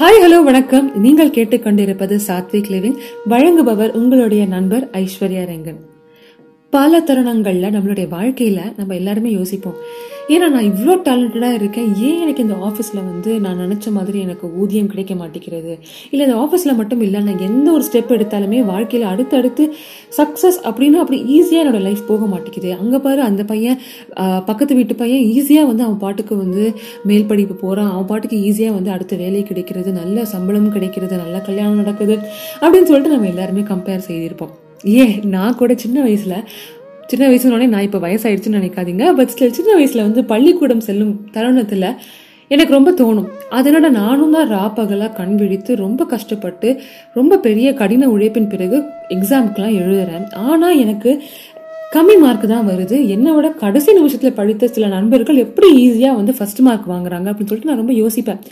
Hi hello வணக்கம். நீங்கள் கேட்டுக்கொண்டிருப்பது சாத்விக் லிவிங் வழங்குபவர் உங்களுடைய நண்பர் ஐஸ்வர்யா ரெங்கன். பல தருணங்களில் நம்மளுடைய வாழ்க்கையில் நம்ம எல்லாருமே யோசிப்போம் ஏன்னா நான் இவ்வளோ டேலண்டடாக இருக்கேன் ஏன் எனக்கு இந்த ஆஃபீஸில் வந்து நான் நினச்ச மாதிரி எனக்கு ஊதியம் கிடைக்க மாட்டேங்கிறது? இல்லை இந்த ஆஃபீஸில் மட்டும் இல்லை நான் எந்த ஒரு ஸ்டெப் எடுத்தாலுமே வாழ்க்கையில் அடுத்தடுத்து சக்சஸ் அப்படின்னா அப்படி ஈஸியாக என்னோடய லைஃப் போக மாட்டேங்குது. அங்கே பாரு அந்த பையன் பக்கத்து வீட்டு பையன் ஈஸியாக வந்து அவன் பாட்டுக்கு வந்து மேல் படிப்பு போகிறான் அவன் பாட்டுக்கு ஈஸியாக வந்து அடுத்த வேலை கிடைக்கிறது நல்ல சம்பளம் கிடைக்கிறது நல்ல கல்யாணம் நடக்குது அப்படின்னு சொல்லிட்டு நம்ம எல்லாருமே கம்பேர் செய்திருப்போம். ஏ நான் கூட சின்ன வயசில் சின்ன வயசுனோடனே நான் இப்போ வயசாயிடுச்சுன்னு நினைக்காதீங்க. பட் ஸ்டில் சின்ன வயசில் வந்து பள்ளிக்கூடம் செல்லும் தருணத்தில் எனக்கு ரொம்ப தோணும். அதனால் நானும் தான் ராப்பகலாக கண் விழித்து ரொம்ப கஷ்டப்பட்டு ரொம்ப பெரிய கடின உழைப்பின் பிறகு எக்ஸாமுக்கெலாம் எழுதுறேன். ஆனால் எனக்கு கம்மி மார்க் தான் வருது. என்னோட கடைசி நிமிஷத்தில் படித்த சில நண்பர்கள் எப்படி ஈஸியாக வந்து ஃபஸ்ட் மார்க் வாங்குறாங்க அப்படின்னு சொல்லிட்டு நான் ரொம்ப யோசிப்பேன்.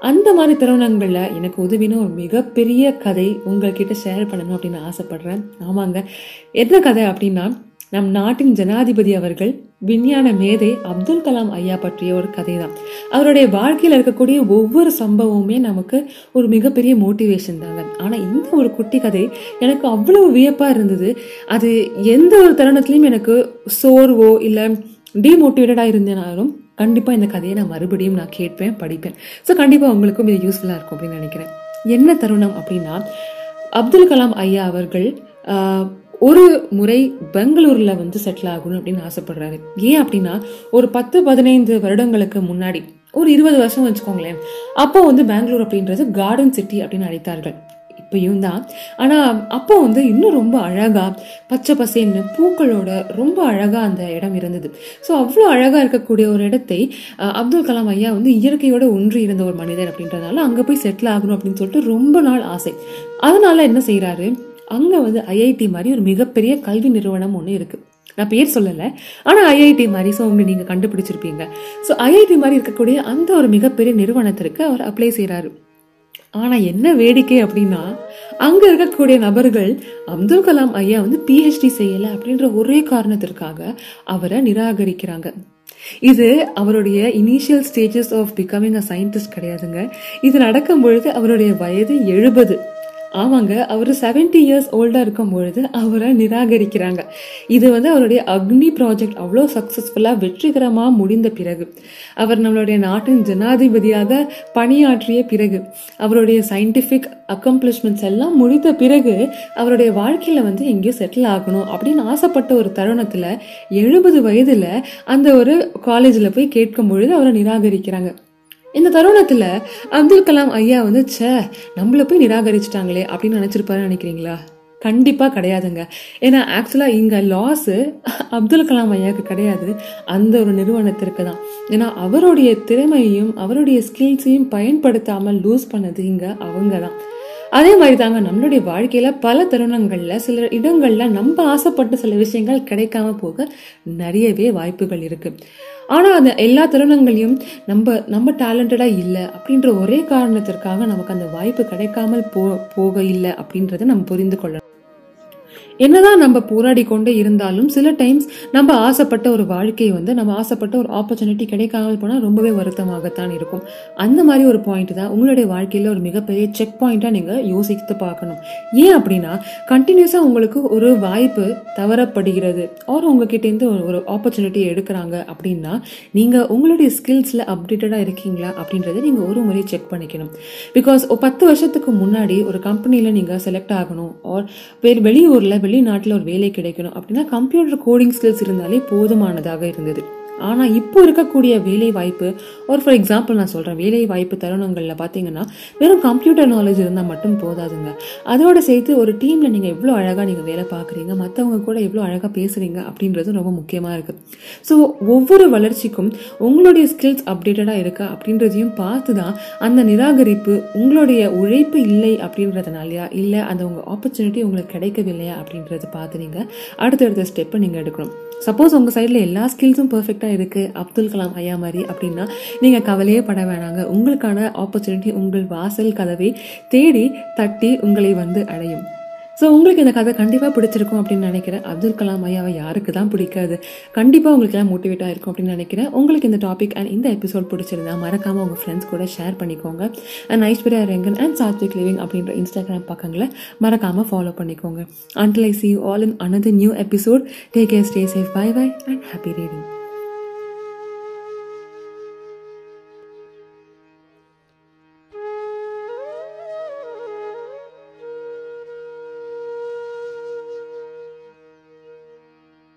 அந்த மாதிரி தருணங்களில் எனக்கு உதவின ஒரு மிகப்பெரிய கதை உங்கள்கிட்ட ஷேர் பண்ணணும் அப்படின்னு ஆசைப்பட்றேன். ஆமாங்க. என்ன கதை அப்படின்னா நம் நாட்டின் ஜனாதிபதி அவர்கள் விஞ்ஞான மேதை அப்துல் கலாம் ஐயா பற்றிய ஒரு கதை தான் அவருடைய வாழ்க்கையில் இருக்கக்கூடிய ஒவ்வொரு சம்பவமுமே நமக்கு ஒரு மிகப்பெரிய மோட்டிவேஷன் தாங்க. ஆனால் இந்த ஒரு குட்டி கதை எனக்கு அவ்வளவு வியப்பாக இருந்தது. அது எந்த ஒரு தருணத்துலையும் எனக்கு சோர்வோ இல்லை டீமோட்டிவேட்டடாக இருந்தேனாலும் கண்டிப்பாக இந்த கதையை நான் மறுபடியும் நான் கேட்பேன் படிப்பேன். ஸோ கண்டிப்பாக உங்களுக்கும் இது யூஸ்ஃபுல்லாக இருக்கும் அப்படின்னு நினைக்கிறேன். என்ன தருணம் அப்படின்னா அப்துல் கலாம் ஐயா அவர்கள் ஒரு முறை பெங்களூரில் வந்து செட்டில் ஆகணும் அப்படின்னு ஆசைப்படுறாரு. ஏன் அப்படின்னா ஒரு பத்து பதினைந்து வருடங்களுக்கு முன்னாடி ஒரு இருபது வருஷம் வச்சுக்கோங்களேன் அப்போ வந்து பெங்களூர் அப்படின்றது கார்டன் சிட்டி அப்படின்னு அழைத்தார்கள். இப்பயும் தான் ஆனால் அப்போ வந்து இன்னும் ரொம்ப அழகாக பச்சை பசேல்னு பூக்களோட ரொம்ப அழகாக அந்த இடம் இருந்தது. ஸோ அவ்வளோ அழகாக இருக்கக்கூடிய ஒரு இடத்தை அப்துல் கலாம் ஐயா வந்து இயற்கையோட ஒன்றி இருந்த ஒரு மனிதர் அப்படின்றதுனால அங்கே போய் செட்டில் ஆகணும் அப்படின்னு சொல்லிட்டு ரொம்ப நாள் ஆசை. அதனால என்ன செய்கிறாரு அங்கே வந்து ஐஐடி மாதிரி ஒரு மிகப்பெரிய கல்வி நிறுவனம் ஒன்று இருக்குது நான் பேர் சொல்லலை. ஆனால் ஐஐடி மாதிரி ஸோ உங்களை நீங்கள் கண்டுபிடிச்சிருப்பீங்க. ஸோ ஐஐடி மாதிரி இருக்கக்கூடிய அந்த ஒரு மிகப்பெரிய நிறுவனத்திற்கு அவர் அப்ளை செய்கிறாரு ஆனால் என்ன வேடிக்கை அப்படின்னா அங்கே இருக்கக்கூடிய நபர்கள் அப்துல் கலாம் ஐயா வந்து பிஹெச்டி செய்யலை அப்படின்ற ஒரே காரணத்திற்காக அவரை நிராகரிக்கிறாங்க. இது அவருடைய initial stages of becoming a scientist கிடையாதுங்க. இது நடக்கும் பொழுது அவருடைய வயது எழுபது. ஆமாங்க அவர் 70 இயர்ஸ் ஓல்டாக இருக்கும் பொழுது அவரை நிராகரிக்கிறாங்க. இது வந்து அவருடைய அக்னி ப்ராஜெக்ட் அவ்வளோ சக்ஸஸ்ஃபுல்லாக வெற்றிகரமாக முடிந்த பிறகு. அவர் நம்மளுடைய நாட்டின் ஜனாதிபதியாக பணியாற்றிய பிறகு அவருடைய சயின்டிஃபிக் அக்கம்ப்ளிஷ்மெண்ட்ஸ் எல்லாம் முடித்த பிறகு அவருடைய வாழ்க்கையில் வந்து எங்கேயோ செட்டில் ஆகணும் அப்படின்னு ஆசைப்பட்ட ஒரு தருணத்தில் எழுபது வயதில் அந்த ஒரு காலேஜில் போய் கேட்கும் பொழுது அவரை நிராகரிக்கிறாங்க. இந்த தருணத்தில் அப்துல் கலாம் ஐயா வந்து ச்சே நம்மள போய் நிராகரிச்சிட்டாங்களே அப்படின்னு நினச்சிருப்பாருன்னு நினைக்கிறீங்களா? கண்டிப்பாக கிடையாதுங்க. ஏன்னா ஆக்சுவலாக இங்கே லாஸு அப்துல் கலாம் ஐயாவுக்கு கிடையாது. அந்த ஒரு நிறுவனத்திற்கு தான். ஏன்னா அவருடைய திறமையையும் அவருடைய ஸ்கில்ஸையும் பயன்படுத்தாமல் லூஸ் பண்ணது இங்கே அவங்க தான். அதே மாதிரி தாங்க நம்மளுடைய வாழ்க்கையில் பல தருணங்களில் சில இடங்களில் நம்ம ஆசைப்பட்ட சில விஷயங்கள் கிடைக்காம போக நிறையவே வாய்ப்புகள் இருக்கு. ஆனால் அந்த எல்லா தருணங்களையும் நம்ம நம்ம டேலண்டடாக இல்லை அப்படின்ற ஒரே காரணத்திற்காக நமக்கு அந்த வாய்ப்பு கிடைக்காமல் போ போக இல்லை அப்படின்றத நம்ம புரிந்து கொள்ளணும். என்னதான் நம்ம போராடி கொண்டே இருந்தாலும் சில டைம்ஸ் நம்ம ஆசைப்பட்ட ஒரு வாழ்க்கை வந்து நம்ம ஆசைப்பட்ட ஒரு ஆப்பர்ச்சுனிட்டி கிடைக்காமல் போனால் ரொம்பவே வருத்தமாகத்தான் இருக்கும். அந்த மாதிரி ஒரு பாயிண்ட் தான் உங்களுடைய வாழ்க்கையில் ஒரு மிகப்பெரிய செக் பாயிண்ட்டாக நீங்கள் யோசித்து பார்க்கணும். ஏன் அப்படின்னா கண்டினியூஸாக உங்களுக்கு ஒரு வாய்ப்பு தவறப்படுகிறது. ஆர் உங்ககிட்டேருந்து ஒரு- ஒரு ஆப்பர்ச்சுனிட்டி எடுக்கிறாங்க அப்படின்னா நீங்கள் உங்களுடைய ஸ்கில்ஸில் அப்டேட்டடாக இருக்கீங்களா அப்படின்றத நீங்கள் ஒரு முறை செக் பண்ணிக்கணும். பிகாஸ் பத்து வருஷத்துக்கு முன்னாடி ஒரு கம்பெனியில் நீங்கள் செலக்ட் ஆகணும். ஆர் வேறு வெளியூரில் வெளிநாட்டில் ஒரு வேலை கிடைக்கணும் அப்படின்னா கம்ப்யூட்டர் கோடிங் ஸ்கில்ஸ் இருந்தாலே போதுமானதாக இருந்தது. ஆனால் இப்போ இருக்கக்கூடிய வேலை வாய்ப்பு ஒரு ஃபார் எக்ஸாம்பிள் நான் சொல்கிறேன் வேலை வாய்ப்பு தருணங்களில் பார்த்தீங்கன்னா வெறும் கம்ப்யூட்டர் நாலேஜ் இருந்தால் மட்டும் போதாதுங்க. அதோட சேர்த்து ஒரு டீமில் நீங்கள் எவ்வளோ அழகாக நீங்கள் வேலை பார்க்குறீங்க மற்றவங்க கூட எவ்வளோ அழகாக பேசுகிறீங்க அப்படின்றது ரொம்ப முக்கியமாக இருக்குது ஸோ ஒவ்வொரு வளர்ச்சிக்கும் உங்களுடைய ஸ்கில்ஸ் அப்டேட்டடாக இருக்கா அப்படின்றதையும் பார்த்து தான் அந்த நிராகரிப்பு உங்களுடைய உழைப்பு இல்லை அப்படின்றதுனாலயா இல்லை அந்த உங்கள் ஆப்பர்ச்சுனிட்டி உங்களுக்கு கிடைக்கவில்லையா அப்படின்றத பார்த்து நீங்கள் அடுத்தடுத்த ஸ்டெப்பை நீங்கள் எடுக்கணும். சப்போஸ் உங்கள் சைடில் எல்லா ஸ்கில்ஸும் பர்ஃபெக்டாக இருக்குது அப்துல் கலாம் ஐயா மாதிரி அப்படின்னா நீங்கள் கவலையே பட வேணாங்க. உங்களுக்கான ஆப்பர்ச்சுனிட்டி உங்கள் வாசல் கதவை தேடி தட்டி உங்களை வந்து அடையும். ஸோ உங்களுக்கு இந்த கதை கண்டிப்பாக பிடிச்சிருக்கும் அப்படின்னு நினைக்கிறேன். அப்துல் கலாம் ஐயாவை யாருக்கு தான் பிடிக்காது? கண்டிப்பாக உங்களுக்கு எல்லாம் மோட்டிவேட்டாக இருக்கும் அப்படின்னு நினைக்கிறேன். உங்களுக்கு இந்த டாபிக் அண்ட் இந்த எபிசோட் பிடிச்சிருந்தா மறக்காமல் உங்கள் ஃப்ரெண்ட்ஸ் கூட ஷேர் பண்ணிக்கோங்க. And Aishwarya Rengan and Sathvik living அப்படின்ற இன்ஸ்டாகிராம் பக்கங்களை மறக்காமல் ஃபாலோ பண்ணிக்கோங்க. Until I see all in another new episode take care stay safe bye bye and happy reading